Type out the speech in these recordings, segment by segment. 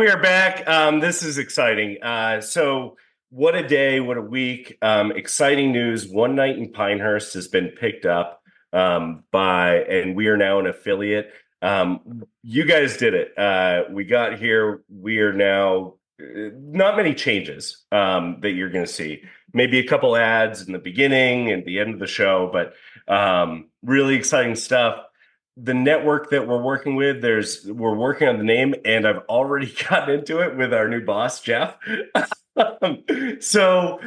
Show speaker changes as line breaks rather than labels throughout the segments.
We are back. Um, this is exciting. Uh, so, what a day, what a week. Um, exciting news. One Night in Pinehurst has been picked up um, by, and we are now an affiliate. Um, you guys did it. Uh, we got here. We are now uh, not many changes um, that you're going to see. Maybe a couple ads in the beginning and the end of the show, but um, really exciting stuff the network that we're working with there's we're working on the name and i've already gotten into it with our new boss jeff so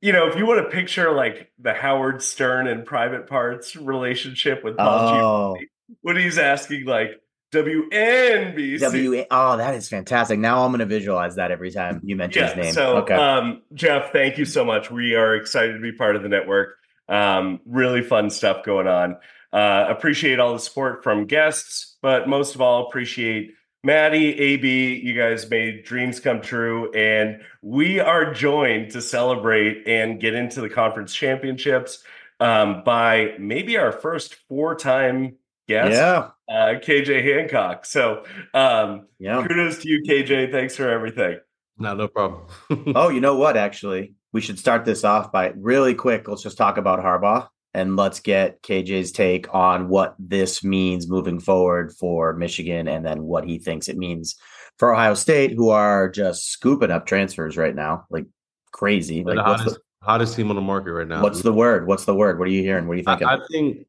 you know if you want to picture like the howard stern and private parts relationship with paul oh. when he's asking like WNBC.
W. Oh, that is fantastic. Now I'm going to visualize that every time you mention yeah, his name.
So, okay. um, Jeff, thank you so much. We are excited to be part of the network. Um, really fun stuff going on. Uh, appreciate all the support from guests, but most of all, appreciate Maddie, AB. You guys made dreams come true, and we are joined to celebrate and get into the conference championships um, by maybe our first four-time guest,
yeah,
uh, KJ Hancock. So, um, yeah, kudos to you, KJ. Thanks for everything.
No, no problem.
oh, you know what? Actually, we should start this off by really quick. Let's just talk about Harbaugh and let's get KJ's take on what this means moving forward for Michigan and then what he thinks it means for Ohio State, who are just scooping up transfers right now, like crazy. Like,
the hottest, the, hottest team on the market right now.
What's the word? What's the word? What are you hearing? What are you thinking?
I, I think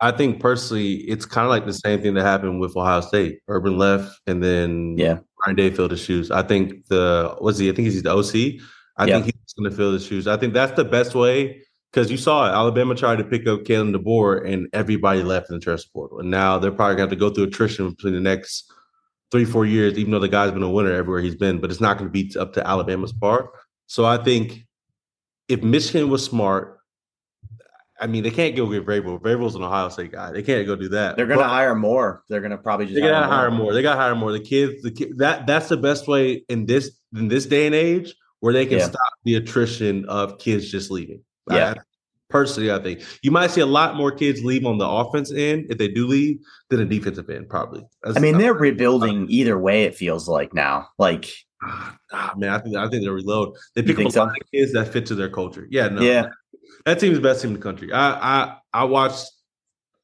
I think personally, it's kind of like the same thing that happened with Ohio State. Urban left, and then
yeah,
Ryan Day filled his shoes. I think the what's he? I think he's the OC. I think he's going to fill his shoes. I think that's the best way because you saw it. Alabama tried to pick up Kalen DeBoer, and everybody left in the transfer portal. And now they're probably going to have to go through attrition between the next three, four years, even though the guy's been a winner everywhere he's been. But it's not going to be up to Alabama's par. So I think if Michigan was smart, I mean, they can't go get Vrabel. Vrabel's an Ohio State guy. They can't go do that.
They're going to hire more. They're going to probably just.
They got to hire more. They got to hire more. The kids, the kid, that that's the best way in this in this day and age where they can yeah. stop the attrition of kids just leaving.
Yeah.
I, personally, I think you might see a lot more kids leave on the offense end if they do leave than the defensive end, probably.
That's, I mean, they're rebuilding either way. It feels like now, like.
Ah, man, I think I think they reload. They pick up a so? lot of kids that fit to their culture. Yeah, no,
yeah,
that team's the best team in the country. I I I watched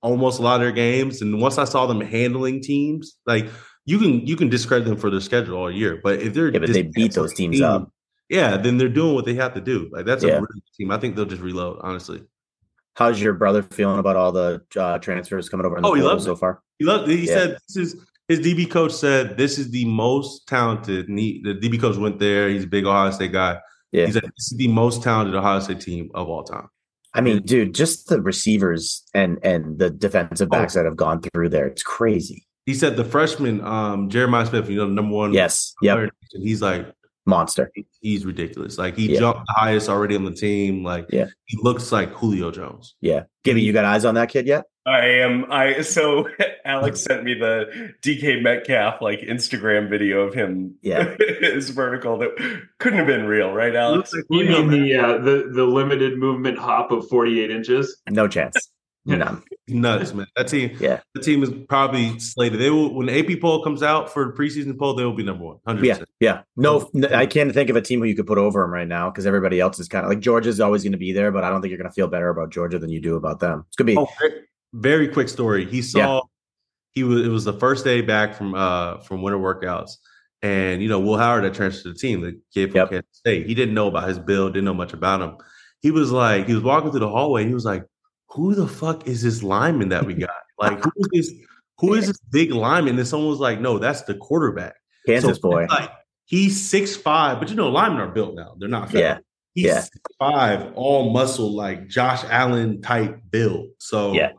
almost a lot of their games, and once I saw them handling teams, like you can you can discredit them for their schedule all year, but if they're
yeah, but they beat those teams team, up
yeah, then they're doing what they have to do. Like that's yeah. a really good team. I think they'll just reload. Honestly.
How's your brother feeling about all the uh, transfers coming over? In the oh, he loves so far.
He loved. He yeah. said this is his DB coach said this is the most talented. He, the DB coach went there. He's a big Ohio State guy. Yeah. He said this is the most talented Ohio State team of all time.
I mean, dude, just the receivers and and the defensive backs oh. that have gone through there, it's crazy.
He said the freshman, um, Jeremiah Smith, you know, the number one.
Yes. Yep.
He's like,
monster.
He's ridiculous. Like he yeah. jumped the highest already on the team. Like
yeah,
he looks like Julio Jones.
Yeah, Gibby, you got eyes on that kid yet?
I am. I so Alex sent me the DK Metcalf like Instagram video of him.
Yeah,
his vertical that couldn't have been real, right, Alex?
You mean the uh, the the limited movement hop of forty eight inches?
No chance. None.
Nuts, man. That team,
yeah.
The team is probably slated. They will when the AP poll comes out for the preseason poll, they will be number one. 100%.
Yeah, yeah. No, I can't think of a team who you could put over them right now because everybody else is kind of like Georgia's always going to be there, but I don't think you're going to feel better about Georgia than you do about them. It's gonna be. Oh,
very, very, quick story. He saw yeah. he was. It was the first day back from uh from winter workouts, and you know Will Howard that transferred to the team, the kid from yep. Kansas State. He didn't know about his build, didn't know much about him. He was like, he was walking through the hallway. He was like who the fuck is this lineman that we got? Like, who is this? Who is this big lineman? And someone was like, no, that's the quarterback.
Kansas so, boy.
Like, he's six five, but you know, linemen are built now. They're not.
Yeah.
He's
yeah.
five, all muscle, like Josh Allen type build. So
yeah.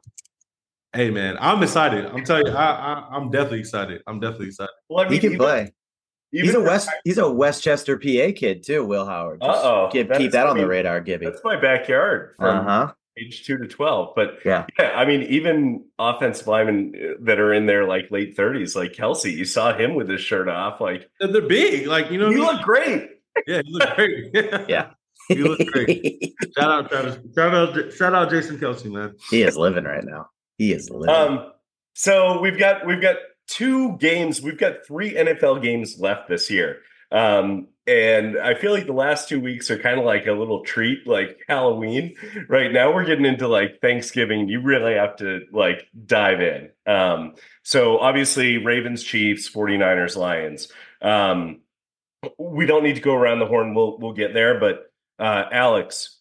Hey man, I'm excited. I'm telling you, I, I am definitely excited. I'm definitely excited.
Well, I mean, he can even, play. Even he's a West. He's a West Chester, PA kid too. Will Howard.
Uh oh.
Keep, keep that on the radar, Gibby.
That's my backyard.
Uh huh
age two to 12. But
yeah,
yeah, I mean, even offensive linemen that are in their like late 30s, like Kelce, you saw him with his shirt off. Like
they're big. Like, you know,
you look great.
Yeah, you look great.
yeah.
You look great. shout out Travis. Shout out, shout out Jason Kelce, man.
He is living right now. He is living.
Um, so we've got we've got two games. We've got three NFL games left this year. Um, and I feel like the last two weeks are kind of like a little treat, like Halloween. Right now, we're getting into like Thanksgiving. You really have to like dive in. Um, so, obviously, Ravens, Chiefs, 49ers, Lions. Um, we don't need to go around the horn. We'll we'll get there. But uh, Alex,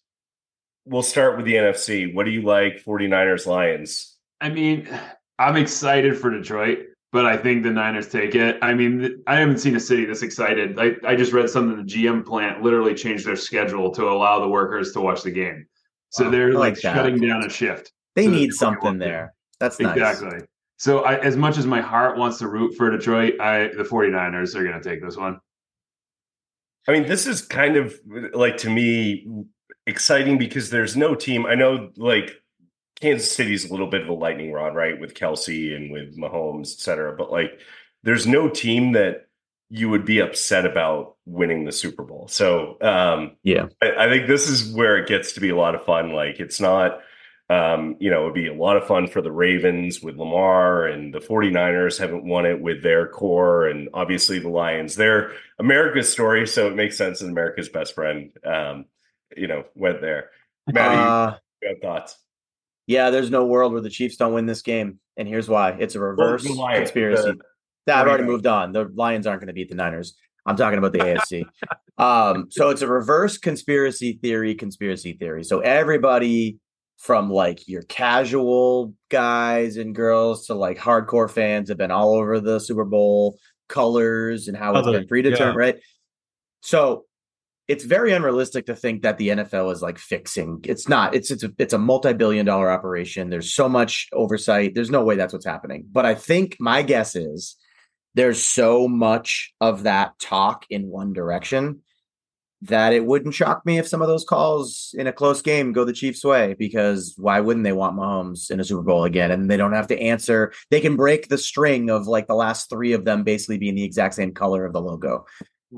we'll start with the NFC. What do you like, 49ers, Lions?
I mean, I'm excited for Detroit but I think the Niners take it. I mean, I haven't seen a city this excited. I, I just read something the GM plant literally changed their schedule to allow the workers to watch the game. So wow, they're like, like shutting down a shift.
They so need something there. That's nice.
Exactly. So I, as much as my heart wants to root for Detroit, I the 49ers are going to take this one.
I mean, this is kind of like to me exciting because there's no team. I know like Kansas City's a little bit of a lightning rod, right, with Kelce and with Mahomes, et cetera. But like, there's no team that you would be upset about winning the Super Bowl. So, um,
yeah,
I, I, think this is where it gets to be a lot of fun. Like, it's not, um, you know, it'd be a lot of fun for the Ravens with Lamar and the 49ers haven't won it with their core. And obviously the Lions, they're America's story. So it makes sense that America's best friend, um, you know, went there. Maddie, uh, you have thoughts?
Yeah, there's no world where the Chiefs don't win this game, and here's why: it's a reverse well, conspiracy. The, I've already moved on. The Lions aren't going to beat the Niners. I'm talking about the AFC. Um, so it's a reverse conspiracy theory, conspiracy theory. So everybody from like your casual guys and girls to like hardcore fans have been all over the Super Bowl colors and how it's been predetermined, yeah. right? So it's very unrealistic to think that the NFL is like fixing. It's not. It's it's a, it's a multi-billion dollar operation. There's so much oversight. There's no way that's what's happening. But I think my guess is there's so much of that talk in one direction that it wouldn't shock me if some of those calls in a close game go the Chiefs' way because why wouldn't they want Mahomes in a Super Bowl again? And they don't have to answer. They can break the string of like the last three of them basically being the exact same color of the logo.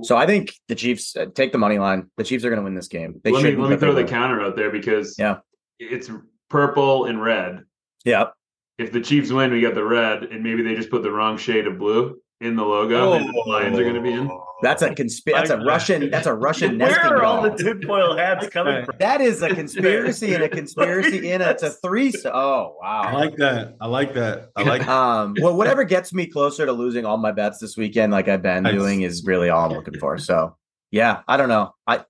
So I think the Chiefs uh, take the money line. The Chiefs are going to win this game.
They let me let me throw the counter out there because
yeah,
it's purple and red.
Yeah.
If the Chiefs win, we got the red, and maybe they just put the wrong shade of blue in the logo. Oh, the Lions are going to be in.
That's a conspiracy. That's a Russian. That's a Russian.
Where are all the tinfoil hats coming from?
That is a conspiracy and a conspiracy in It's a three. Oh wow!
I like that. I like that. I like.
um. Well, whatever gets me closer to losing all my bets this weekend, like I've been nice. doing, is really all I'm looking for. So yeah, I don't know. I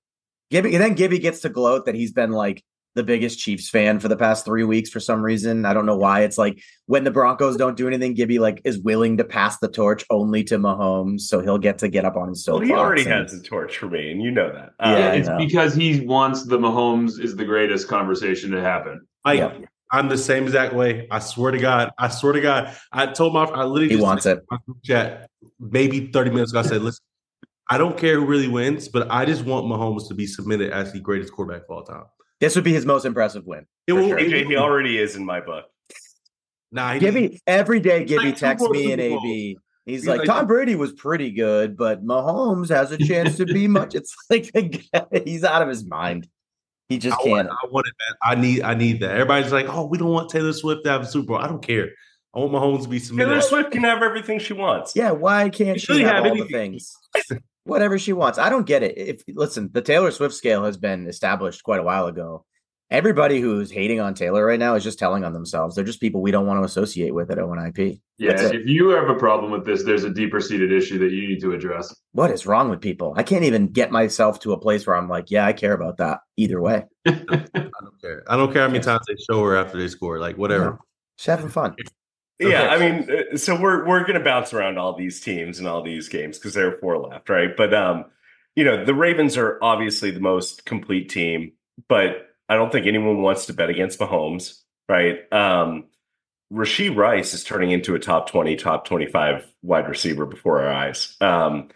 Gibby. Then Gibby gets to gloat that he's been like the biggest Chiefs fan for the past three weeks for some reason. I don't know why. It's like when the Broncos don't do anything, Gibby like is willing to pass the torch only to Mahomes, so he'll get to get up on his soapbox.
Well, he already and, has the torch for me, and you know that.
Uh, yeah, it's because he wants the Mahomes is the greatest conversation to happen.
I, yeah. I'm the same exact way. I swear to God. I swear to God. I told my I literally
he wants it.
Chat maybe 30 minutes ago. I said, listen, I don't care who really wins, but I just want Mahomes to be submitted as the greatest quarterback of all time.
This would be his most impressive win.
It will, sure. AJ, he already is in my book.
Nah, he, Gibby every day. Gibby like texts me and AB. He's, He's like, like, Tom Brady was pretty good, but Mahomes has a chance to be much. It's like he's out of his mind. He just
I
can't.
Want, I want it, man. I need. I need that. Everybody's like, oh, we don't want Taylor Swift to have a Super Bowl. I don't care. I want Mahomes to be submitted.
Taylor Swift can have everything she wants.
Yeah, why can't she, she have, have all anything. the things? Whatever she wants. I don't get it. If listen, the Taylor Swift scale has been established quite a while ago everybody who's hating on Taylor right now is just telling on themselves. They're just people we don't want to associate with at ONIP.
Yeah, if you have a problem with this, there's a deeper seated issue that you need to address.
What is wrong with people? I can't even get myself to a place where I'm like, yeah, I care about that either way.
I don't care. I don't care how many times they show her after they score. Like whatever. No,
just having fun.
Yeah, I mean, uh, so we're we're gonna bounce around all these teams and all these games because there are four left, right? But um, you know, the Ravens are obviously the most complete team, but I don't think anyone wants to bet against Mahomes, right? Um, Rashee Rice is turning into a top 20, top 25 wide receiver before our eyes. Um,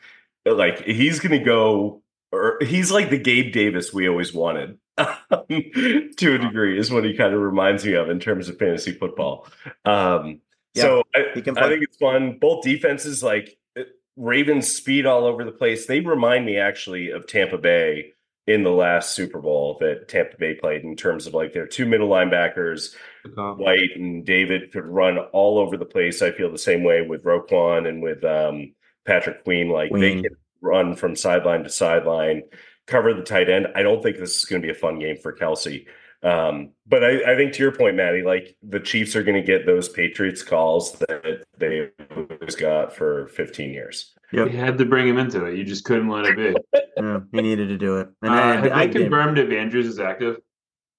like he's going to go, or he's like the Gabe Davis we always wanted to a degree, is what he kind of reminds me of in terms of fantasy football. Um, yeah, so I, I think it's fun. Both defenses, like Ravens, speed all over the place. They remind me actually of Tampa Bay in the last Super Bowl that Tampa Bay played in terms of like their two middle linebackers White and David could run all over the place. I feel the same way with Roquan and with um, Patrick Queen. Like Queen. they can run from sideline to sideline, cover the tight end. I don't think this is going to be a fun game for Kelce. Um, but I, I, think to your point, Maddie, like the Chiefs are going to get those Patriots calls that they always got for 15 years.
Yep. You had to bring him into it. You just couldn't let it be.
yeah, he needed to do it.
And uh, I, have I, they confirmed if Andrews is active?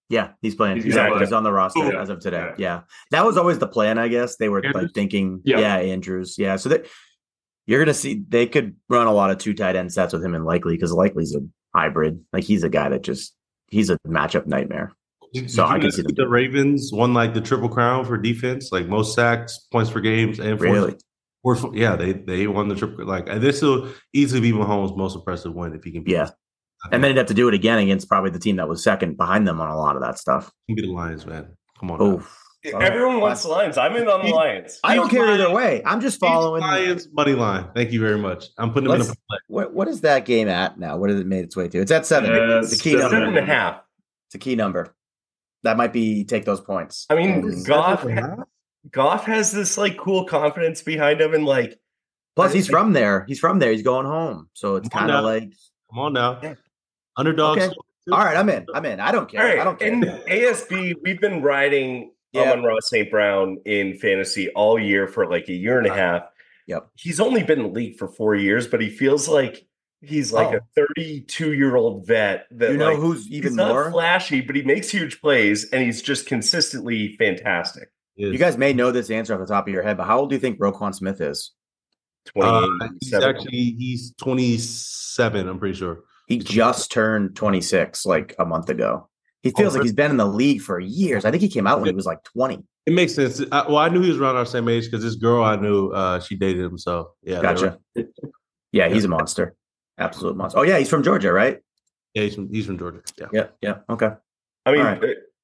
Yeah, he's playing. He's, he's, he's on the roster oh, as of today. Yeah. yeah. that was always the plan. I guess they were Andrews? like thinking, yeah. yeah, Andrews. Yeah, so that you're gonna see they could run a lot of two tight end sets with him and likely because likely's a hybrid. Like he's a guy that just he's a matchup nightmare. So I can see
the Ravens won like the triple crown for defense, like most sacks, points for games, and really. Four, yeah, they they won the triple. Like this will easily be Mahomes' most impressive win if he can.
Yeah, and then he'd have to do it again against probably the team that was second behind them on a lot of that stuff.
Can be the Lions, man. Come on.
Oh, everyone wants the Lions. I'm in on the Lions.
I don't care either way. I'm just following
Lions money line. Thank you very much. I'm putting them Let's, in a play.
What what is that game at now? What has it made its way to? It's at seven. Uh, it's a key
seven number. and a half.
It's a key number that might be take those points.
I mean, Goff, Goff has this like cool confidence behind him, and like,
plus he's from there. He's from there. He's going home, so it's kind of like,
come on now, yeah. underdogs. Okay.
All right, I'm in. I'm in. I don't care. I don't care.
In ASB, we've been riding yeah. Amon-Ra St. Brown in fantasy all year for like a year and a uh, half.
Yep.
He's only been in the league for four years, but he feels like He's like oh. a 32 year old vet that
you know
like,
who's even
more flashy, but he makes huge plays and he's just consistently fantastic.
You guys may know this answer off the top of your head, but how old do you think Roquan Smith is?
Uh, he's actually he's 27. I'm pretty sure
he just turned 26 like a month ago. He feels oh, like he's been in the league for years. I think he came out when he was like 20.
It makes sense. I, well, I knew he was around our same age because this girl I knew, uh, she dated him. So yeah,
gotcha. yeah, he's a monster. Absolute monster. Oh yeah, he's from Georgia, right?
Yeah, he's from, he's from Georgia. Yeah.
Yeah. Yeah. Okay.
I mean, right.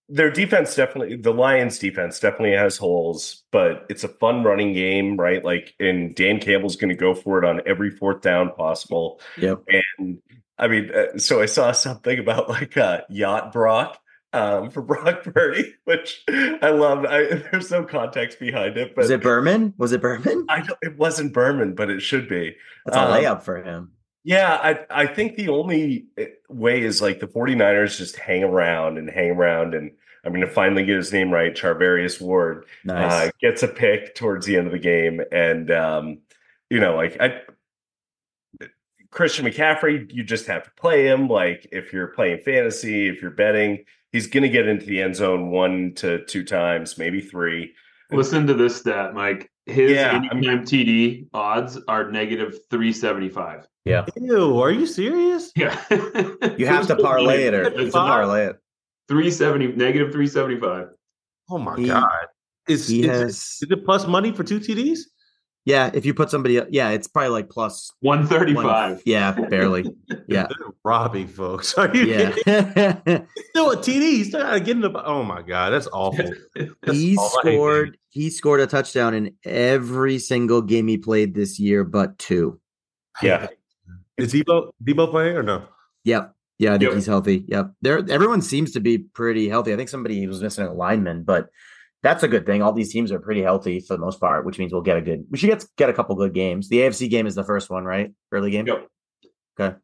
their defense definitely, the Lions defense definitely has holes, but it's a fun running game, right? Like, and Dan Campbell's going to go for it on every fourth down possible.
Yep.
And I mean, uh, so I saw something about like uh, yacht Brock um, for Brock Purdy, which I love. I, there's no context behind it, but
was it Berman? Was it Berman?
I it wasn't Berman, but it should be.
That's a um, layup for him.
Yeah, I I think the only eh, way is like the 49ers just hang around and hang around and I'm going to finally get his name right. Charvarius Ward nice. uh, gets a pick towards the end of the game, and um, you know, like I, Christian McCaffrey, you just have to play him. Like if you're playing fantasy, if you're betting, he's going to get into the end zone one to two times, maybe three.
Listen to this stat, Mike. His yeah, anytime TD odds are negative 375.
Yeah.
Ew, are you serious?
Yeah.
you have to parlay it or you have to parlay it.
370 negative 375.
Oh my he, god. Is, is, has, is it plus money for two TDs?
Yeah, if you put somebody, yeah, it's probably like plus
135.
yeah, barely. Yeah,
robbing folks. Are you? Yeah, still a TD. He's still gotta get in the. Oh my god, that's awful.
That's he scored. He scored a touchdown in every single game he played this year, but two.
Yeah,
is Deebo Deebo playing or no?
Yep. Yeah, I think yep. he's healthy. Yep. There, everyone seems to be pretty healthy. I think somebody was missing a lineman, but that's a good thing. All these teams are pretty healthy for the most part, which means we'll get a good. We should get get a couple good games. The AFC game is the first one, right? Early game.
Yep.
Okay.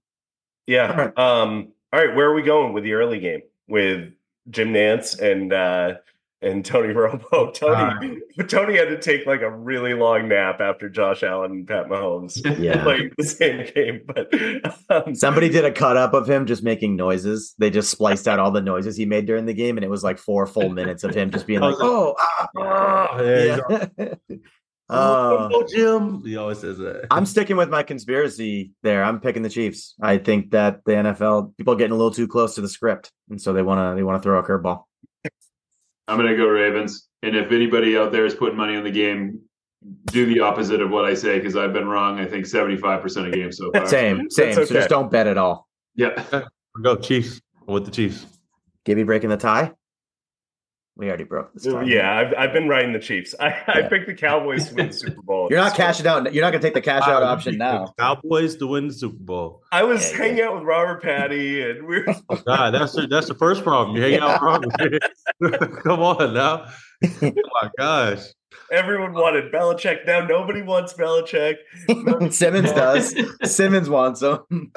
Yeah. All right. Um. All right. Where are we going with the early game with Jim Nantz and uh and Tony Romo. Tony uh, Tony had to take like a really long nap after Josh Allen and Pat Mahomes yeah. playing the same game. But
um, somebody did a cut up of him just making noises. They just spliced out all the noises he made during the game, and it was like four full minutes of him just being like, "Oh, ah, ah. yeah."
Oh, oh, Jim. He always says that.
I'm sticking with my conspiracy there. I'm picking the Chiefs. I think that the NFL people are getting a little too close to the script, and so they want to they want to throw a curveball.
I'm going to go Ravens. And if anybody out there is putting money on the game, do the opposite of what I say because I've been wrong. I think 75% of games so far.
Same, same. Okay. So just don't bet at all.
Yeah.
Go Chiefs with the Chiefs.
Gibby breaking the tie. We already broke this.
Time. Yeah, I've, I've been riding the Chiefs. I, yeah. I picked the Cowboys to win the Super Bowl.
You're not cashing out. You're not going to take the cash out option now.
Cowboys to win the Super Bowl.
I was yeah, hanging yeah. out with Robert Patty, and we are
oh, God, that's the, that's the first problem. You hang out with Robert. Come on now. Oh my gosh.
Everyone wanted Belichick. Now nobody wants Belichick.
Simmons does. Simmons wants him.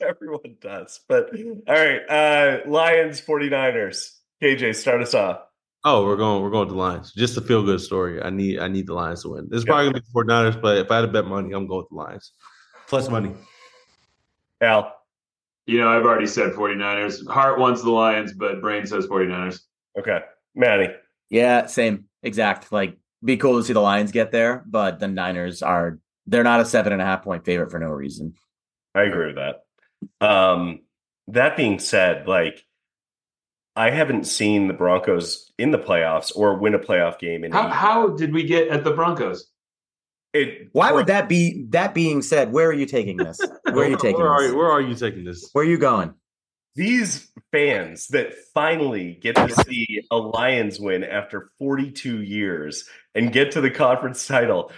Everyone does. But all right. Uh Lions 49ers. KJ, start us off.
Oh, we're going. We're going to the Lions. Just a feel good story. I need. I need the Lions to win. This is probably gonna be the 49ers, but if I had to bet money, I'm going with the Lions. Plus money.
Al.
You know, I've already said 49ers. Heart wants the Lions, but brain says 49ers.
Okay. Manny.
Yeah, same. Exact. Like, be cool to see the Lions get there, but the Niners are they're not a seven and a half point favorite for no reason.
I agree with that. Um, that being said, like I haven't seen the Broncos in the playoffs or win a playoff game. In
how, how did we get at the Broncos?
It, Why would that be? That being said, where are you taking this? Where are you taking
where
this?
Are you, where are you taking this?
Where are you going?
These fans that finally get to see a Lions win after 42 years and get to the conference title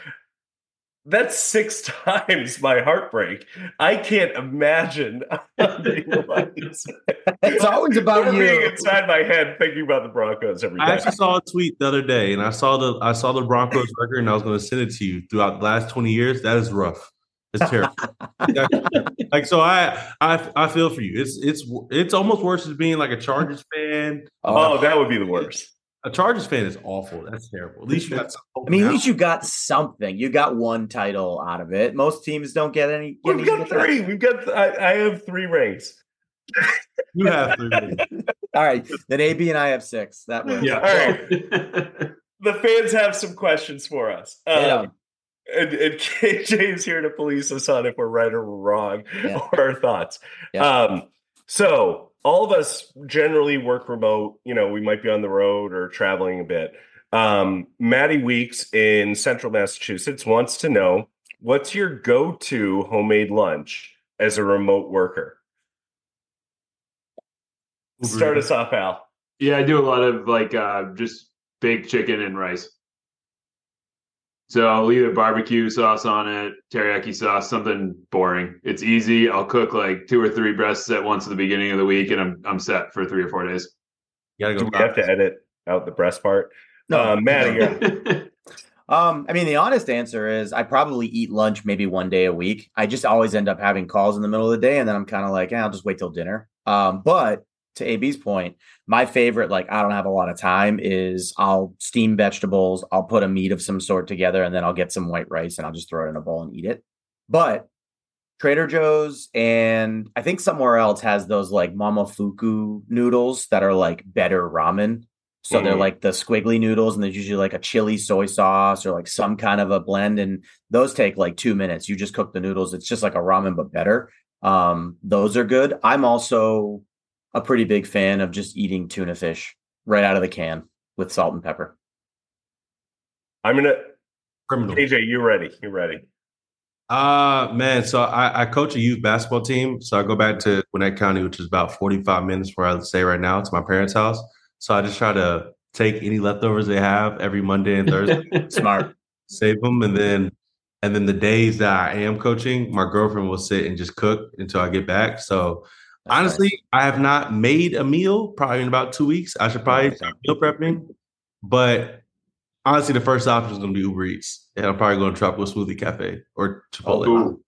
that's six times my heartbreak. I can't imagine.
it's always about you
being inside my head thinking about the Broncos every day.
I actually saw a tweet the other day, and I saw the I saw the Broncos record, and I was going to send it to you. Throughout the last twenty years, that is rough. It's terrible. like so, I I I feel for you. It's it's it's almost worse as being like a Chargers fan.
Oh, that would be the worst.
A Chargers fan is awful. That's terrible. At least you got.
I mean, at least you got something. You got one title out of it. Most teams don't get any.
We've got three. We've got. I, I, have three rings.
you have three rings.
All right, then AB and I have six. That works.
Yeah. All right. the fans have some questions for us. Um, and, and, KJ is here to police us on if we're right or wrong yeah. or our thoughts. Yeah. Um, so all of us generally work remote. You know, we might be on the road or traveling a bit. Um, Maddie Weeks in central Massachusetts wants to know what's your go to homemade lunch as a remote worker? Start us off, Al.
Yeah, I do a lot of like uh, just baked chicken and rice. So I'll leave either barbecue sauce on it, teriyaki sauce, something boring. It's easy. I'll cook like two or three breasts at once at the beginning of the week, and I'm I'm set for three or four days.
You gotta go. Do we have to edit out the breast part? No, uh, Maddie.
um, I mean, the honest answer is I probably eat lunch maybe one day a week. I just always end up having calls in the middle of the day, and then I'm kind of like, eh, I'll just wait till dinner. Um, but to AB's point, my favorite, like I don't have a lot of time, is I'll steam vegetables, I'll put a meat of some sort together, and then I'll get some white rice and I'll just throw it in a bowl and eat it. But Trader Joe's and I think somewhere else has those like Momofuku noodles that are like better ramen. So mm. they're like the squiggly noodles, and there's usually like a chili soy sauce or like some kind of a blend. And those take like two minutes. You just cook the noodles. It's just like a ramen, but better. Um, those are good. I'm also a pretty big fan of just eating tuna fish right out of the can with salt and pepper.
I'm gonna criminal. AJ, you ready? You ready?
Uh man, so I, I, coach a youth basketball team. So I go back to Gwinnett County, which is about 45 minutes where I stay right now. It's my parents' house. So I just try to take any leftovers they have every Monday and Thursday.
Smart.
Save them and then and then the days that I am coaching, my girlfriend will sit and just cook until I get back. So that's Honestly, nice. I have not made a meal probably in about two weeks. I should probably start meal prepping. But honestly, the first option is going to be Uber Eats. And I'm probably going to Tropical Smoothie Cafe or Chipotle.
Oh,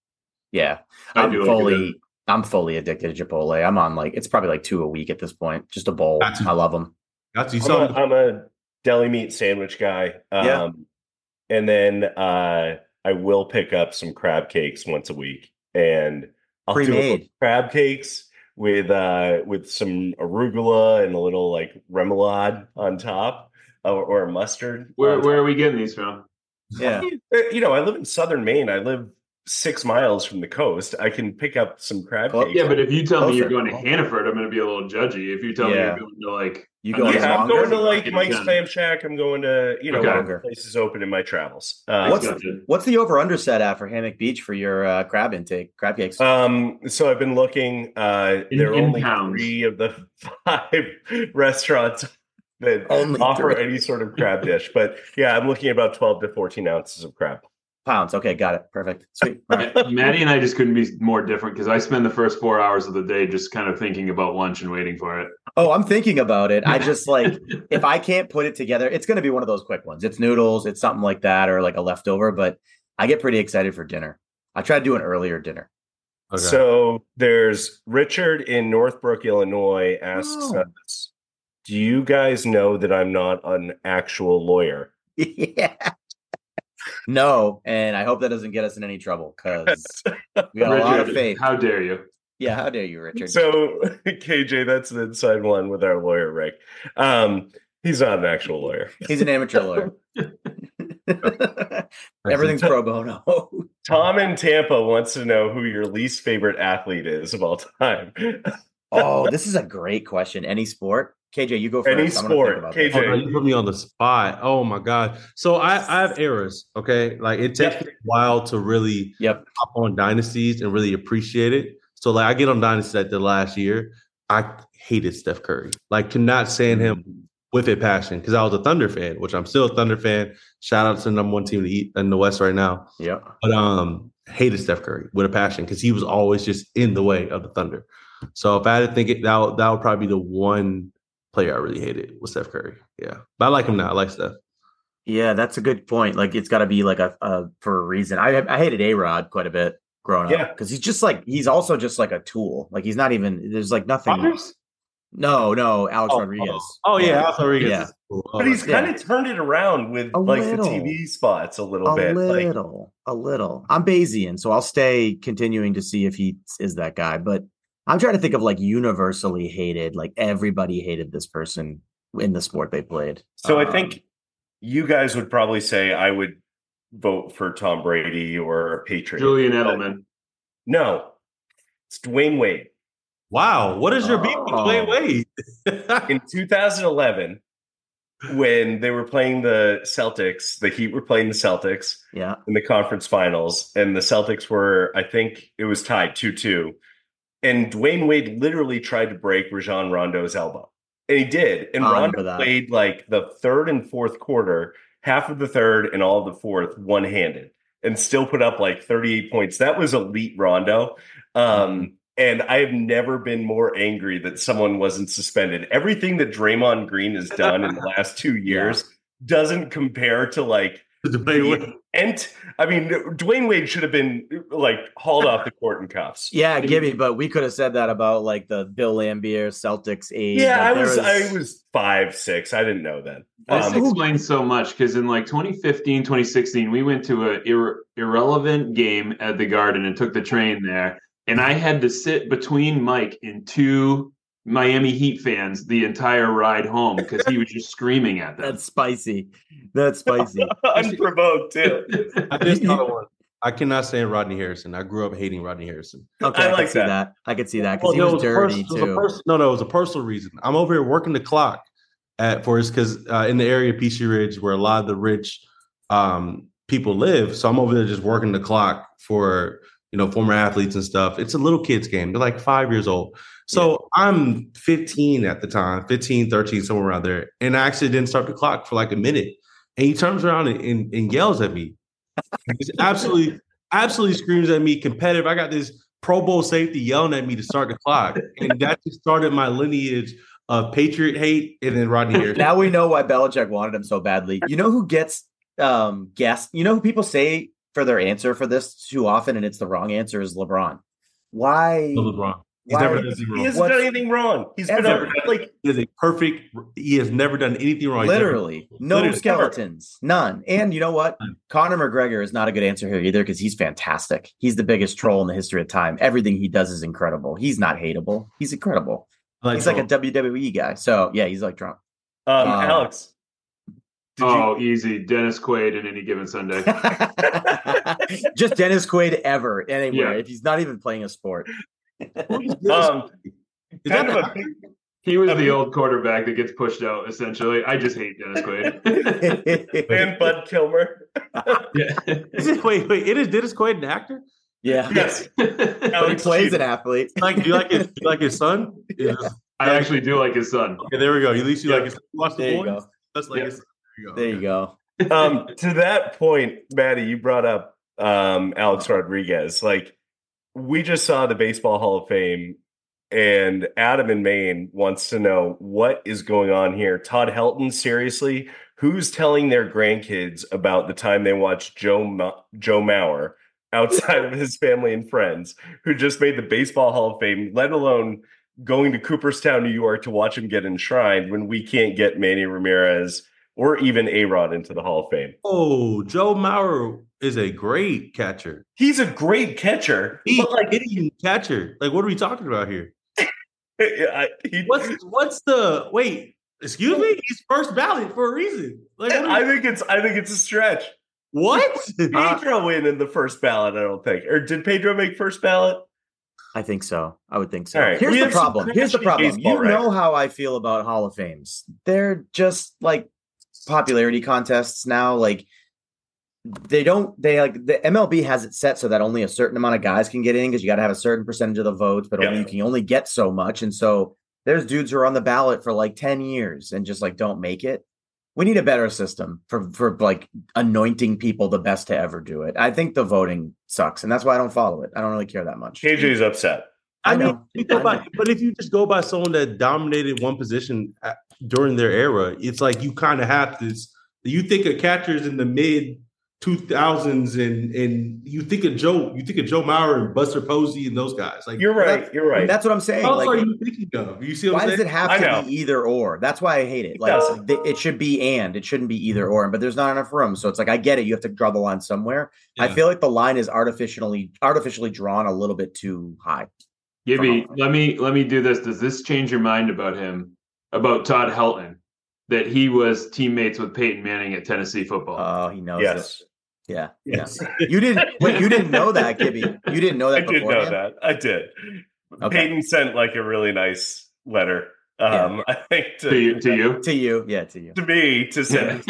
yeah. I'm fully I'm fully addicted to Chipotle. I'm on like it's probably like two a week at this point. Just a bowl. I love them.
Got you. I'm, a, I'm a deli meat sandwich guy. Um, yeah. And then uh, I will pick up some crab cakes once a week, and I'll Pre-made. do crab cakes with uh with some arugula and a little like remoulade on top or, or mustard.
Where where are we getting these from?
Yeah,
you know, I live in southern Maine. I live six miles from the coast. I can pick up some crab cakes.
Yeah, but if you tell me you're going to Hannaford, I'm going to be a little judgy. If you tell yeah. me you're going to like
you going
yeah, I'm going to like Mike's Clam Shack. I'm going to you know okay. places open in my travels.
Uh, what's what's the over under set at for Hammock Beach for your uh, crab intake crab cakes?
Um, so I've been looking. Uh, in, there are only pounds. three of the five restaurants that
Only
offer
three.
any sort of crab dish. But yeah, I'm looking at about 12 to 14 ounces of crab.
Pounds. Okay, got it. Perfect. Sweet. Right.
Maddie and I just couldn't be more different because I spend the first four hours of the day just kind of thinking about lunch and waiting for it.
Oh, I'm thinking about it. I just like if I can't put it together, it's going to be one of those quick ones. It's noodles, it's something like that, or like a leftover. But I get pretty excited for dinner. I try to do an earlier dinner.
Okay.
So there's Richard in Northbrook, Illinois asks
Oh.
us, Do you guys know that I'm not an actual lawyer?
yeah. No, and I hope that doesn't get us in any trouble because we got a lot of faith.
How dare you?
Yeah, how dare you, Richard?
So KJ, that's an inside one with our lawyer, Rick. Um, he's not an actual lawyer.
He's an amateur lawyer. Everything's pro bono.
Tom in Tampa wants to know who your least favorite athlete is of all time.
oh, this is a great question. Any sport? KJ, you go first.
Any
I'm gonna think
sport. KJ.
Oh, no, you put me on the spot. Oh my god. So I, I have errors. Okay, like it takes
Yep.
me a while to really
Yep.
hop on dynasties and really appreciate it. So like I get on dynasty at the last year. I hated Steph Curry. Like could not stand him with a passion because I was a Thunder fan, which I'm still a Thunder fan. Shout out to the number one team to eat in the West right now.
Yeah,
But um, hated Steph Curry with a passion because he was always just in the way of the Thunder. So if I had to think it, that that would probably be the one player I really hated was Steph Curry. Yeah, but I like him now. I like Steph.
Yeah, that's a good point. Like it's got to be like a, a for a reason. I I hated A Rod quite a bit growing
Yeah.
up because he's just like he's also just like a tool. Like he's not even there's like nothing.
Rodgers?
No, no, Alex
Oh,
Rodriguez.
Oh, oh, yeah, Alex Rodriguez.
Yeah.
cool.
But he's kind of turned it around with
A
like
little.
the TV spots a little
a
bit. Like,
little, a little. I'm Bayesian, so I'll stay continuing to see if he is that guy. But I'm trying to think of like universally hated, like everybody hated this person in the sport they played.
so I
Um,
think you guys would probably say I would vote for Tom Brady or a Patriot.
Julian Edelman.
No, it's Dwyane Wade.
Wow, what is your beef with
Oh.
Dwyane Wade?
in 2011 when they were playing the Celtics, the Heat were playing the Celtics
yeah,
in the conference finals, and the Celtics were, I think it was tied 2 2. And Dwyane Wade literally tried to break Rajon Rondo's elbow. And he did. And Rondo played like the third and fourth quarter, half of the third and all of the fourth, one handed, and still put up like 38 points. That was elite Rondo. Um, and I have never been more angry that someone wasn't suspended. Everything that Draymond Green has done in the last two years doesn't compare to like
Dwyane Wade.
and I mean Dwyane Wade should have been like hauled off the court in cuffs.
yeah, Gibby. But we could have said that about like the Bill Laimbeer Celtics age.
Yeah,
Like,
I
there
was, I was five, six. I didn't know then.
This
Um,
explains so much because in like 2015, 2016, we went to a irre- irrelevant game at the Garden and took the train there, and I had to sit between Mike and two Miami Heat fans the entire ride home because he was just screaming at them.
That's spicy. That's spicy.
unprovoked too.
I just thought of one. I cannot stand Rodney Harrison. I grew up hating Rodney Harrison.
Okay,
I
I,
like
could see
that.
that. I could see that
Well,
because he was
it was
dirty
pers- it was a
too.
pers- no, no, it was a personal reason. I'm over here working the clock at for us because uh, in the area of PC Ridge, where a lot of the rich um, people live, so I'm over there just working the clock for you know former athletes and stuff. It's a little kids game. They're like five years old. So I'm 15 at the time, 15, 13, somewhere around there, and I actually didn't start the clock for like a minute. And he turns around and, and, and yells at me. He's absolutely, absolutely screams at me, competitive. I got this Pro Bowl safety yelling at me to start the clock. And that just started my lineage of Patriot hate and then Rodney Harrison.
now we know why Belichick wanted him so badly. You know who gets um guessed? You know who people say for their answer for this too often, and it's the wrong answer is LeBron. Why?
LeBron. He's never done anything
He hasn't
What's-
done anything wrong. He's been
Ever.
like
He is a perfect. He has never done anything wrong.
Literally, no
Literally.
skeletons, none. And you know what?
None.
Conor McGregor is not a good answer here either because he's fantastic. He's the biggest troll in the history of time. Everything he does is incredible. He's not hateable. He's incredible.
Like,
He's like a WWE guy. So yeah, he's like Trump.
um,
Uh,
Alex. Did
oh, easy. Dennis Quaid in any given Sunday.
Just Dennis Quaid ever anywhere
Yeah.
if he's not even playing a sport.
You um
Is
kind
that
of a big
He was
I
the old quarterback that gets pushed out. Essentially, I just hate Dennis Quaid.
and Bud Kilmer.
yeah.
Is it, wait, wait. It is Dennis Quaid an actor?
yeah.
Yes.
But he plays
Cheatham.
an athlete.
Like, do you like his, do you like his son? Is,
I actually do like his son.
Okay, there we go. At least you
Yeah.
like his, watch the
There you go.
That's like
Yeah.
his, there you go.
There you go.
um, to that point, Maddie, you brought up um, Alex Rodriguez. Like, we just saw the Baseball Hall of Fame, and Adam in Maine wants to know what is going on here. Todd Helton, seriously, who's telling their grandkids about the time they watched Joe Joe Mauer outside of his family and friends, who just made the Baseball Hall of Fame, let alone going to Cooperstown, New York, to watch him get enshrined when we can't get Manny Ramirez or even A Rod into the Hall of Fame.
Oh, Joe Mauer is a great catcher.
He's a great catcher,
He's
but like,
hitting catcher. Like, what are we talking about here?
I, he,
What's what's the wait? Excuse me. He's first ballot for a reason. Like, what?
I think it's I think it's a stretch.
what?
Pedro win in the first ballot, I don't think. Or did Pedro make first ballot?
I think so. I would think so.
All right,
Here's the
have some
problem. Here's the problem.
baseball
You know how I feel about Hall of Fames. They're just like popularity contests now. Like they don't they like the MLB has it set so that only a certain amount of guys can get in because you got to have a certain percentage of the votes, but only you can only get so much. And so there's dudes who are on the ballot for like 10 years and just like don't make it. We need a better system for for like anointing people the best to ever do it. I think the voting sucks, and that's why I don't follow it. I don't really care that much.
KJ's upset.
I,
I
mean,
know.
you go
I
by,
know.
but if you just go by someone that dominated one position at, during their era, it's like you kind of have this. You think of catchers in the mid two thousands, and and you think of Joe, you think of Joe Mauer and Buster Posey and those guys. Like,
You're right. You're right.
That's what I'm saying.
what
Like,
are you thinking of? You see what
why
I'm
does
saying?
it have
I
to
know.
be either or? That's why I hate it.
It
Like
does.
th- it should be and it shouldn't be either or. But there's not enough room, so it's like I get it. You have to draw the line somewhere. I feel like the line is artificially artificially drawn a little bit too high.
Gibby, let me let me do this. Does this change your mind about him? About Todd Helton? That he was teammates with Peyton Manning at Tennessee football.
Oh, he knows
yes.
it. Yeah.
Yes.
yeah. You didn't wait, you didn't know that, Gibby. You didn't know that.
I
that
did know that. I did.
Okay.
Peyton sent like a really nice letter. Um, I think to,
to you, to you.
To you, yeah, to you.
to me to send.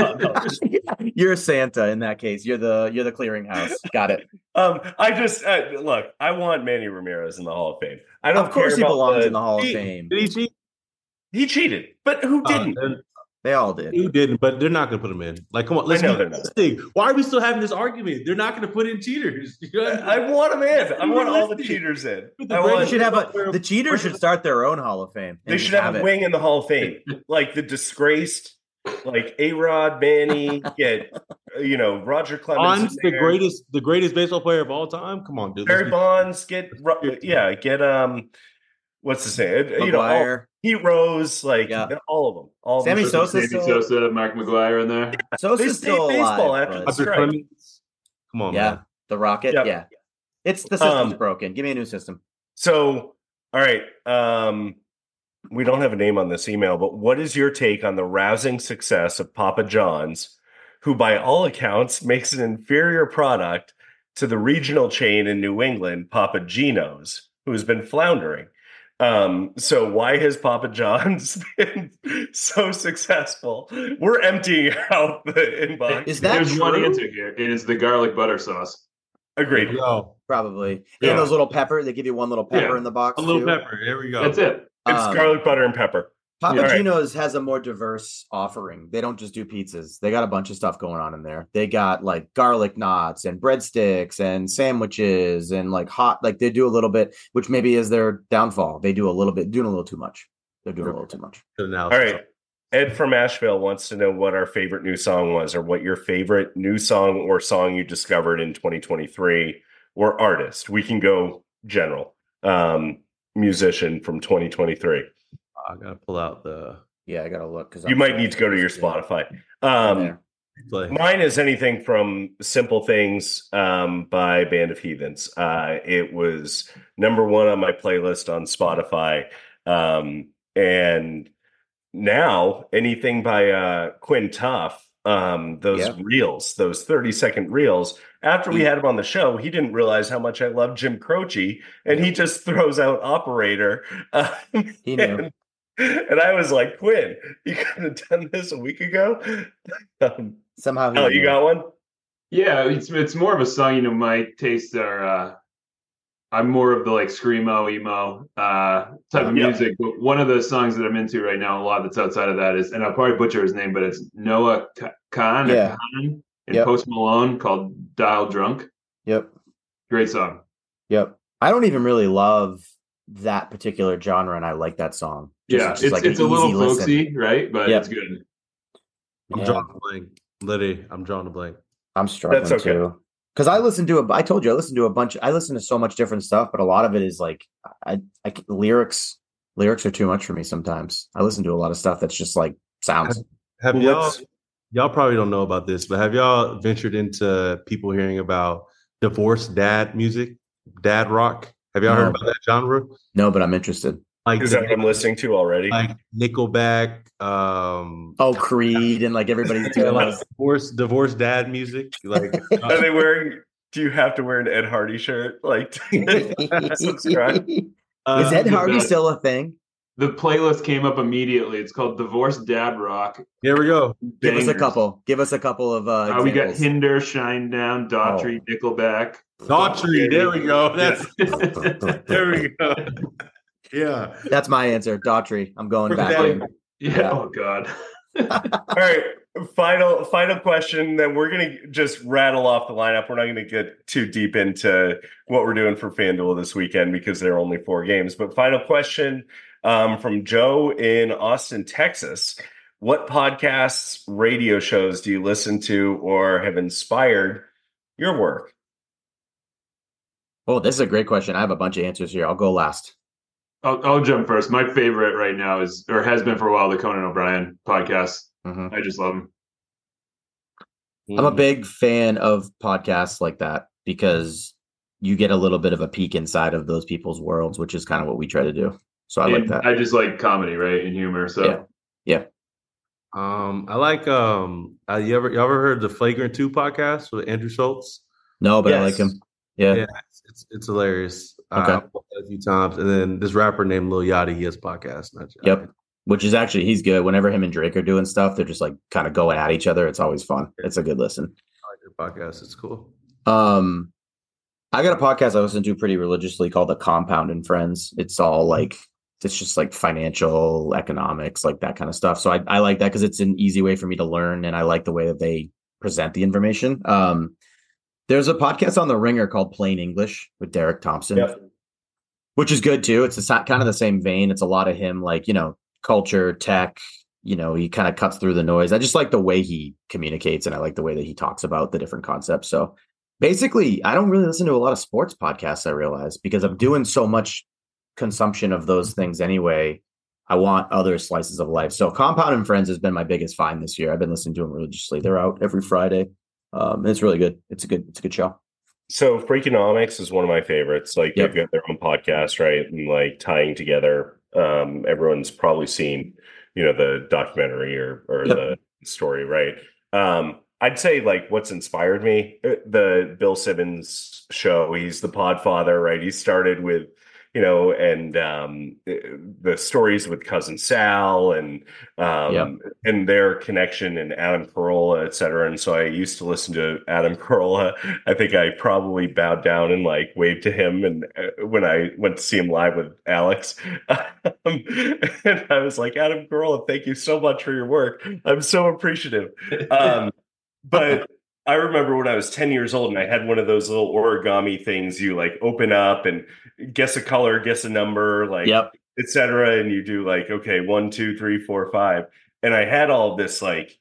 You're Santa in that case. You're the you're the clearinghouse. Got it.
um, I just uh, look. I want Manny Ramirez in the Hall of Fame. I don't
Of course,
care
he belongs
the-
in the Hall of
He-
Fame.
Did he cheat?
He cheated, but who
Uh,
didn't?
then-
They all did.
Who didn't? But they're not going to put them in. Like, come on, let's
know
be
they're not.
realistic. Why are we still having this argument? They're not going to put in cheaters. You know what I
I want him in. I want all the cheaters in.
The
I
great-
They
want,
should have a the cheaters should start their own Hall of Fame.
they should have a wing in the Hall of Fame, like the disgraced, like A Rod, Manny, get you know Roger Clemens,
Bonds, the greatest, the greatest baseball player of all time. Come on, dude.
Barry Bonds, get yeah, get um, what's the name? You know, all,
McGwire.
Pete Rose, like
Yeah.
all of them, all
Sammy
of them.
Sosa
Sammy
still-
Sosa, Mark McGwire in there.
They
Sosa's
stayed
still
baseball
alive.
after
but-
the
Roger
strike.
Come on,
yeah,
man.
the Rocket.
Yep.
Yeah, it's the system's
Um,
broken. Give me a new system.
So, all right, um, we don't have a name on this email, but what is your take on the rousing success of Papa John's, who, by all accounts, makes an inferior product to the regional chain in New England, Papa Gino's, who has been floundering? Um, so why has Papa John's been so successful? We're emptying out the inbox.
Is that
There's one answer here. It is the garlic butter sauce.
Agreed.
Yo,
Probably.
Yeah.
And those little pepper, they give you one little pepper
Yeah.
in the box.
a little
too.
pepper. There we go.
That's it.
It's
Um,
garlic butter and pepper.
Papa
All right.
Gino's has a more diverse offering. They don't just do pizzas. They got a bunch of stuff going on in there. They got like garlic knots and breadsticks and sandwiches and like hot like they do a little bit, which maybe is their downfall. They do a little bit doing a little too much. They're doing a little too much.
Good
All
analysis.
Ed from Asheville wants to know what our favorite new song was, or what your favorite new song or song you discovered in 2023, or artist. We can go general. Um, musician from 2023.
I gotta pull out the
Yeah, I gotta look because
You might need to go to your Spotify. Um,
play.
Mine is anything from Simple Things um, by Band of Heathens. Uh, it was number one on my playlist on Spotify. Um, and now anything by uh, Quinn Tuff, um, those
Yeah.
reels, those 30 second reels. After we had him on the show, he didn't realize how much I love Jim Croce, and he just throws out Operator.
He knew.
And, and I was like, Quinn, you could have done this a week ago. Um,
Somehow
Oh, you got one?
Yeah, it's it's more of a song. You know, my tastes are uh, I'm more of the like screamo emo uh, type of
Yeah.
music. But one of the songs that I'm into right now, a lot that's outside of that is, and I'll probably butcher his name, but it's Noah Ka- Khan, or
Yeah.
Khan and
Yep.
Post Malone called "Dial Drunk."
Yep.
Great song.
Yep. I don't even really love that particular genre, and I like that song. Just-
yeah,
just
it's
like
it's a little
easy listen.
folksy, right? But
Yep.
it's good.
I'm
Yeah.
drawing a blank. Literally, I'm drawing a blank.
I'm struggling
That's okay.
too. Because I listen to a, I told you I listen to a bunch. I listen to so much different stuff, but a lot of it is like, I, I c- lyrics, lyrics are too much for me sometimes. I listen to a lot of stuff that's just like sounds.
Have
Well,
y'all y'all probably don't know about this, but have y'all ventured into people hearing about divorced dad music, dad rock? Have y'all
No.
heard about that genre?
No, but I'm interested.
Like
Is that I'm listening to already?
like Nickelback, um
Oh, Creed and like everybody's doing
like
those.
divorced divorced dad music. Like
Are they wearing? Do you have to wear an Ed Hardy shirt? Like, subscribe.
uh,
Is Ed
the
Hardy still a thing?
The playlist came up immediately. It's called "Divorced Dad Rock."
Here we go.
Give us a couple. Give us a couple of uh,
Uh, we got. Hinder, Shinedown, Daughtry, Nickelback.
Daughtry, there we go. That's
yeah.
there we go. Yeah.
That's my answer. Daughtry. I'm going back.
That-
in.
Yeah. Oh God.
All right, final final question. Then we're gonna just rattle off the lineup. We're not gonna get too deep into what we're doing for FanDuel this weekend because there are only four games. But final question um, from Joe in Austin, Texas. What podcasts, radio shows do you listen to or have inspired your work?
Oh, this is a great question. I have a bunch of answers here. I'll go last.
I'll, I'll jump first. My favorite right now is, or has been for a while, the Conan O'Brien podcast.
Mhm.
I just love him.
I'm a big fan of podcasts like that because you get a little bit of a peek inside of those people's worlds, which is kind of what we try to do. So I like that.
I just like comedy, right, and humor. So
Yeah.
Um, I like um uh, you ever you ever heard the Flagrant 2 podcast with Andrew Schulz?
no, but I like him. Yeah.
Yeah, it's it's, it's hilarious.
Okay.
Uh, I've watched it a few times, and then this rapper named Lil Yachty, he has a podcast. Not
Yep. Which is actually he's good. Whenever him and Drake are doing stuff, they're just like kind of going at each other. It's always fun. It's a good listen.
I like their podcast. It's cool.
Um, I got a podcast I listen to pretty religiously called The Compound and Friends. It's all like it's just like financial economics, like that kind of stuff. So I, I like that because it's an easy way for me to learn, and I like the way that they present the information. Um, there's a podcast on the Ringer called Plain English with Derek Thompson,
Yep.
which is good too. It's si- kind of the same vein. It's a lot of him, like you know, culture, tech. You know, he kind of cuts through the noise. I just like the way he communicates, and I like the way that he talks about the different concepts. So basically i don't really listen to a lot of sports podcasts i realize because i'm doing so much consumption of those things anyway i want other slices of life so compound and friends has been my biggest find this year i've been listening to them religiously they're out every friday um, it's really good it's a good it's a good show
So Freakonomics is one of my favorites. Like
Yep.
they've got their own podcast, right? And like tying together. Um, everyone's probably seen, you know, the documentary or or
Yep.
the story, right? Um, I'd say like what's inspired me, uh, the Bill Simmons show. He's the podfather, right? He started with, you know, and um the stories with cousin Sal and um
Yep.
and their connection and Adam Carolla, et cetera. And so I used to listen to Adam Carolla. I think I probably bowed down and like waved to him. And uh, when I went to see him live with Alex, um, and I was like, Adam Carolla, thank you so much for your work. I'm so appreciative. Um, but I remember when I was 10 years old and I had one of those little origami things you like open up and guess a color, guess a number, like
yep
etc. And you do like, okay, one, two, three, four, five. And I had all this like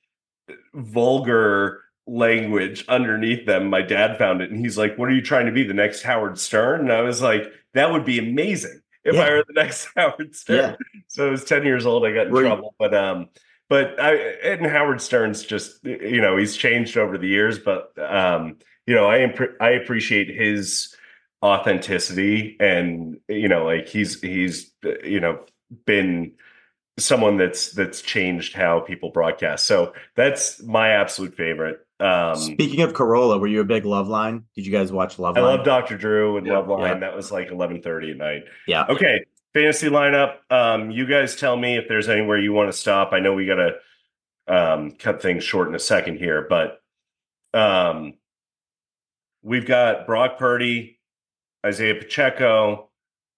vulgar language underneath them. My dad found it and he's like, What are you trying to be? The next Howard Stern? And I was like, That would be amazing if I were the next Howard Stern.
Yeah.
So I was 10 years old, I got in
Were you-
trouble. But um, but I and Howard Stern's just you know, he's changed over the years, but um, you know, I impre- I appreciate his authenticity and you know like he's he's you know been someone that's that's changed how people broadcast. So that's my absolute favorite. Um
speaking of Carolla were you a big Loveline? Did you guys watch love
i love dr drew and
Yeah,
Loveline.
Yeah.
that was like 11:30 at night.
Yeah.
Okay fantasy lineup um you guys tell me if there's anywhere you want to stop i know we gotta um cut things short in a second here but um we've got brock purdy Isaiah Pacheco,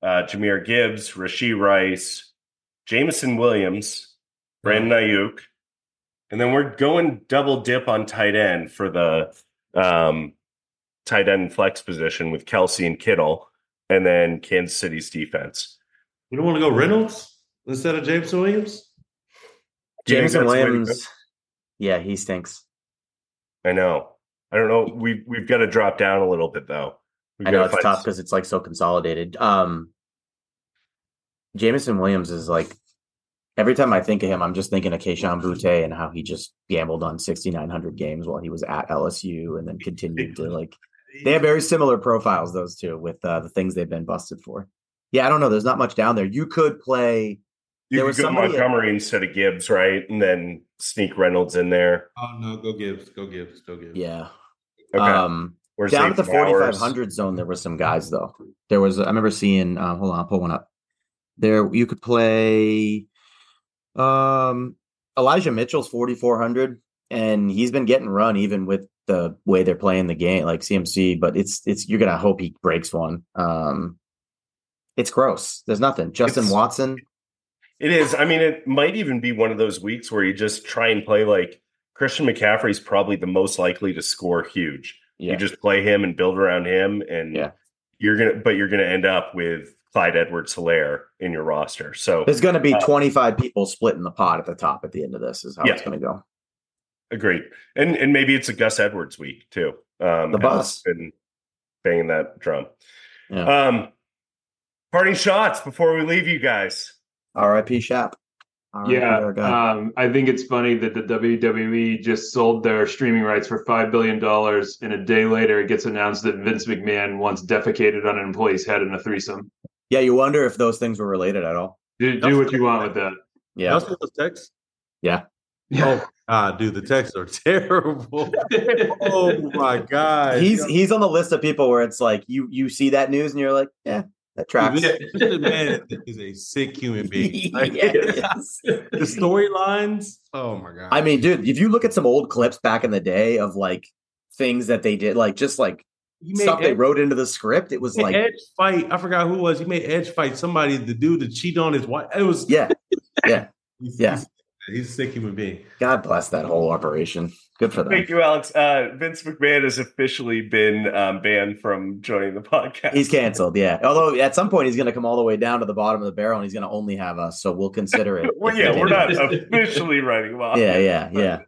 uh, Jahmyr Gibbs, Rashee Rice, Jameson Williams, Brandon Aiyuk, and then we're going double dip on tight end for the um, tight end flex position with Kelce and Kittle, and then Kansas City's defense.
You don't want to go Reynolds instead of James Williams?
Jameson Williams. Yeah, he stinks.
I know. I don't know. We we've got to drop down a little bit though. We've
I know it's tough because it's like so consolidated. Um Jameson Williams is like every time I think of him, I'm just thinking of Kayshon Boutte and how he just gambled on 6,900 games while he was at LSU and then continued to like. They have very similar profiles, those two, with uh, the things they've been busted for. Yeah, I don't know. There's not much down there. You could play.
You there could was go Montgomery at, instead of Gibbs, right? And then sneak Reynolds in there.
Oh no, go Gibbs, go Gibbs, go Gibbs.
Yeah. Okay. Um, Where's down at the 4,500 zone, there were some guys though. There was I remember seeing. Uh, hold on, I'll pull one up. There, you could play um, Elijah Mitchell's 4,400, and he's been getting run even with the way they're playing the game, like CMC. But it's it's you're gonna hope he breaks one. Um, it's gross. There's nothing. Justin it's, Watson.
It is. I mean, it might even be one of those weeks where you just try and play like Christian McCaffrey's probably the most likely to score huge. Yeah. You just play him and build around him, and
yeah.
you're gonna, but you're gonna end up with Clyde Edwards Helaire in your roster. So
there's going to be uh, 25 people splitting the pot at the top at the end of this, is how yeah. it's going to go.
Agreed. And and maybe it's a Gus Edwards week too.
Um, the boss
been banging that drum. Yeah. Um, parting shots before we leave you guys.
R.I.P. Shap.
yeah, um, I think it's funny that the WWE just sold their streaming rights for five billion dollars, and a day later it gets announced that Vince McMahon once defecated on an employee's head in a threesome.
Yeah, you wonder if those things were related at all.
Do, do what you want with that.
Yeah.
Also, those texts.
Yeah.
Oh God, dude, the texts are terrible. oh my God.
He's he's on the list of people where it's like you you see that news and you're like, yeah, that tracks.
This man is a sick human being. Like, yes. the storylines. Oh my god.
I mean, dude, if you look at some old clips back in the day of like things that they did, like just like stuff Edge, they wrote into the script. It was like
Edge fight. I forgot who it was. He made Edge fight somebody. The dude to cheat on his wife. It was
yeah, yeah, yeah.
He's, he's a sick human being.
God bless that whole operation. Good for them.
Thank you, Alex. Uh, Vince McMahon has officially been um, banned from joining the podcast.
He's canceled. Yeah. Although at some point he's going to come all the way down to the bottom of the barrel and he's going to only have us. So we'll consider it.
well, yeah, we're not officially writing him off.
Yeah, yeah,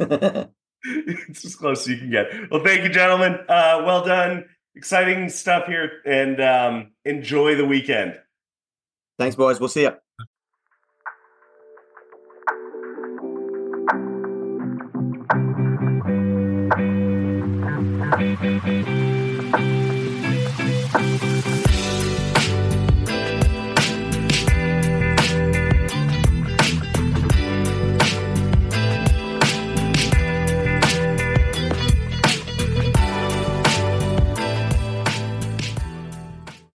yeah. it's as close as you can get. Well, thank you, gentlemen. Uh, well done. Exciting stuff here, and um, enjoy the weekend.
Thanks, boys. We'll see you.